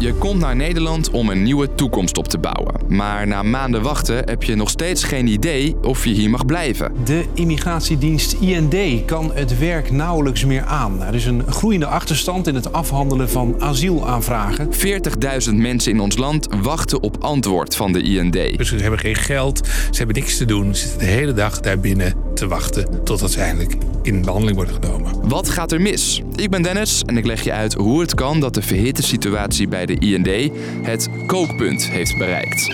Je komt naar Nederland om een nieuwe toekomst op te bouwen. Maar na maanden wachten heb je nog steeds geen idee of je hier mag blijven. De immigratiedienst IND kan het werk nauwelijks meer aan. Er is een groeiende achterstand in het afhandelen van asielaanvragen. 40.000 mensen in ons land wachten op antwoord van de IND. Dus ze hebben geen geld, ze hebben niks te doen. Ze zitten de hele dag daar binnen te wachten totdat ze eindelijk in behandeling worden genomen. Wat gaat er mis? Ik ben Dennis en ik leg je uit hoe het kan dat de verhitte situatie bij de IND het kookpunt heeft bereikt.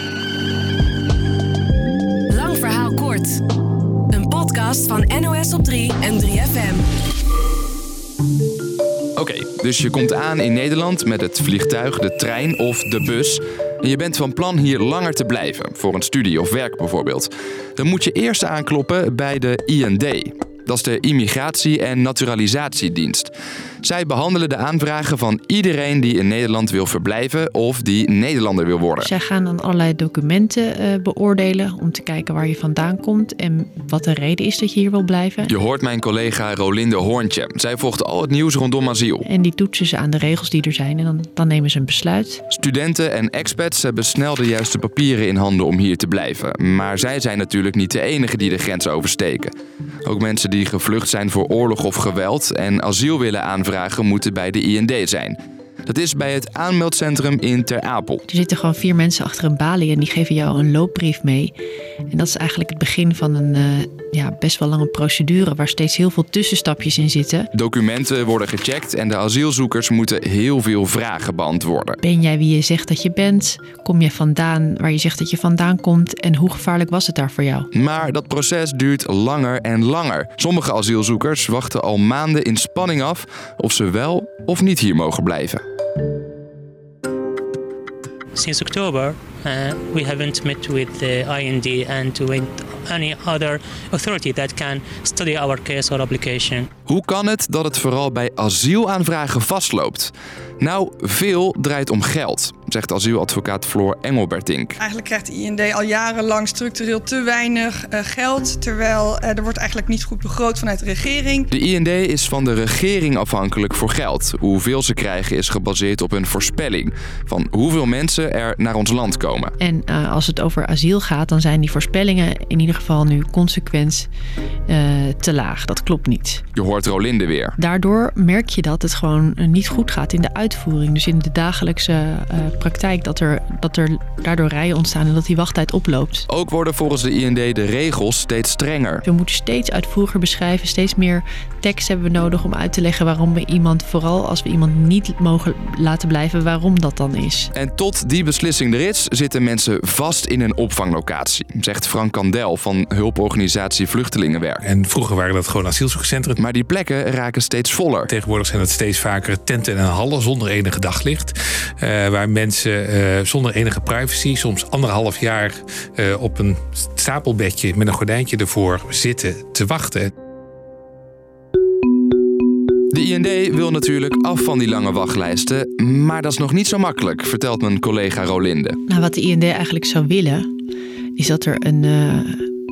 Lang verhaal kort. Een podcast van NOS op 3 en 3FM. Oké, dus je komt aan in Nederland met het vliegtuig, de trein of de bus. En je bent van plan hier langer te blijven, voor een studie of werk bijvoorbeeld. Dan moet je eerst aankloppen bij de IND. Dat is de Immigratie- en Naturalisatiedienst. Zij behandelen de aanvragen van iedereen die in Nederland wil verblijven of die Nederlander wil worden. Zij gaan dan allerlei documenten eh, beoordelen om te kijken waar je vandaan komt en wat de reden is dat je hier wil blijven. Je hoort mijn collega Rolinde Hoorntje. Zij volgt al het nieuws rondom asiel. En die toetsen ze aan de regels die er zijn en dan, dan nemen ze een besluit. Studenten en expats hebben snel de juiste papieren in handen om hier te blijven. Maar zij zijn natuurlijk niet de enige die de grens oversteken. Ook mensen die gevlucht zijn voor oorlog of geweld en asiel willen aanvragen, moeten bij de IND zijn. Dat is bij het aanmeldcentrum in Ter Apel. Er zitten gewoon vier mensen achter een balie en die geven jou een loopbrief mee. En dat is eigenlijk het begin van een eh, ja, best wel lange procedure waar steeds heel veel tussenstapjes in zitten. Documenten worden gecheckt en de asielzoekers moeten heel veel vragen beantwoorden. Ben jij wie je zegt dat je bent? Kom je vandaan waar je zegt dat je vandaan komt? En hoe gevaarlijk was het daar voor jou? Maar dat proces duurt langer en langer. Sommige asielzoekers wachten al maanden in spanning af of ze wel of niet hier mogen blijven. Since October, uh, we haven't met with the IND and with any other authority that can study our case or application. Hoe kan het dat het vooral bij asielaanvragen vastloopt? Nou, veel draait om geld, zegt asieladvocaat Floor Engelbertink. Eigenlijk krijgt de IND al jarenlang structureel te weinig uh, geld, terwijl uh, er wordt eigenlijk niet goed begroot vanuit de regering. De IND is van de regering afhankelijk voor geld. Hoeveel ze krijgen is gebaseerd op een voorspelling van hoeveel mensen er naar ons land komen. En uh, als het over asiel gaat, dan zijn die voorspellingen in ieder geval nu consequent te laag. Dat klopt niet. Je hoort Rolinde weer. Daardoor merk je dat het gewoon niet goed gaat in de uitvoering. Dus in de dagelijkse praktijk dat er, dat er daardoor rijen ontstaan en dat die wachttijd oploopt. Ook worden volgens de IND de regels steeds strenger. We moeten steeds uitvoeriger beschrijven, steeds meer tekst hebben we nodig om uit te leggen waarom we iemand, vooral als we iemand niet mogen laten blijven, waarom dat dan is. En tot die beslissing er is, zitten mensen vast in een opvanglocatie, zegt Frank Kandel van hulporganisatie Vluchtelingenwerk. En vroeger waren dat gewoon asielzoekerscentra. Maar die plekken raken steeds voller. Tegenwoordig zijn het steeds vaker tenten en hallen zonder enige daglicht. Uh, waar mensen uh, zonder enige privacy, soms anderhalf jaar uh, op een stapelbedje met een gordijntje ervoor zitten te wachten. De IND wil natuurlijk af van die lange wachtlijsten, maar dat is nog niet zo makkelijk, vertelt mijn collega Rolinde. Nou, wat de IND eigenlijk zou willen, is dat er een, uh,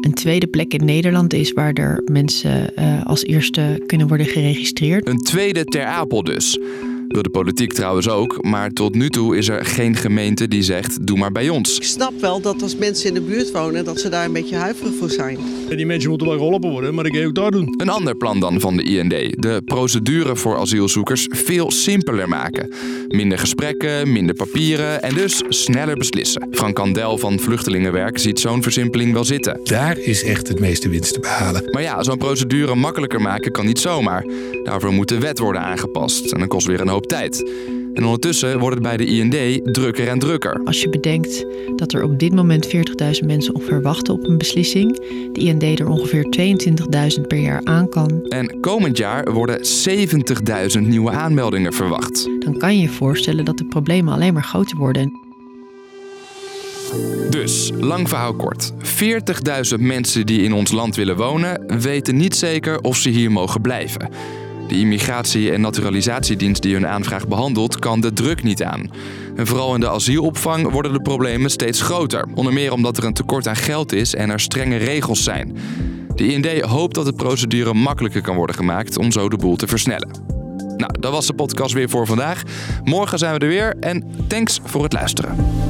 een tweede plek in Nederland is waar er mensen uh, als eerste kunnen worden geregistreerd. Een tweede ter Apel dus. Wil de politiek trouwens ook, maar tot nu toe is er geen gemeente die zegt: doe maar bij ons. Ik snap wel dat als mensen in de buurt wonen, dat ze daar een beetje huiverig voor zijn. Die mensen moeten wel geholpen worden, maar ik ga ook daar doen. Een ander plan dan van de IND: de procedure voor asielzoekers veel simpeler maken. Minder gesprekken, minder papieren en dus sneller beslissen. Frank Kandel van Vluchtelingenwerk ziet zo'n versimpeling wel zitten. Daar is echt het meeste winst te behalen. Maar ja, zo'n procedure makkelijker maken kan niet zomaar. Daarvoor moet de wet worden aangepast en dat kost weer een hoop tijd. En ondertussen wordt het bij de IND drukker en drukker. Als je bedenkt dat er op dit moment 40.000 mensen ongeveer wachten op een beslissing, de IND er ongeveer 22.000 per jaar aan kan. En komend jaar worden 70.000 nieuwe aanmeldingen verwacht. Dan kan je je voorstellen dat de problemen alleen maar groter worden. Dus, lang verhaal kort. 40.000 mensen die in ons land willen wonen, weten niet zeker of ze hier mogen blijven. De Immigratie- en Naturalisatiedienst die hun aanvraag behandelt, kan de druk niet aan. En vooral in de asielopvang worden de problemen steeds groter. Onder meer omdat er een tekort aan geld is en er strenge regels zijn. De IND hoopt dat de procedure makkelijker kan worden gemaakt om zo de boel te versnellen. Nou, dat was de podcast weer voor vandaag. Morgen zijn we er weer en thanks voor het luisteren.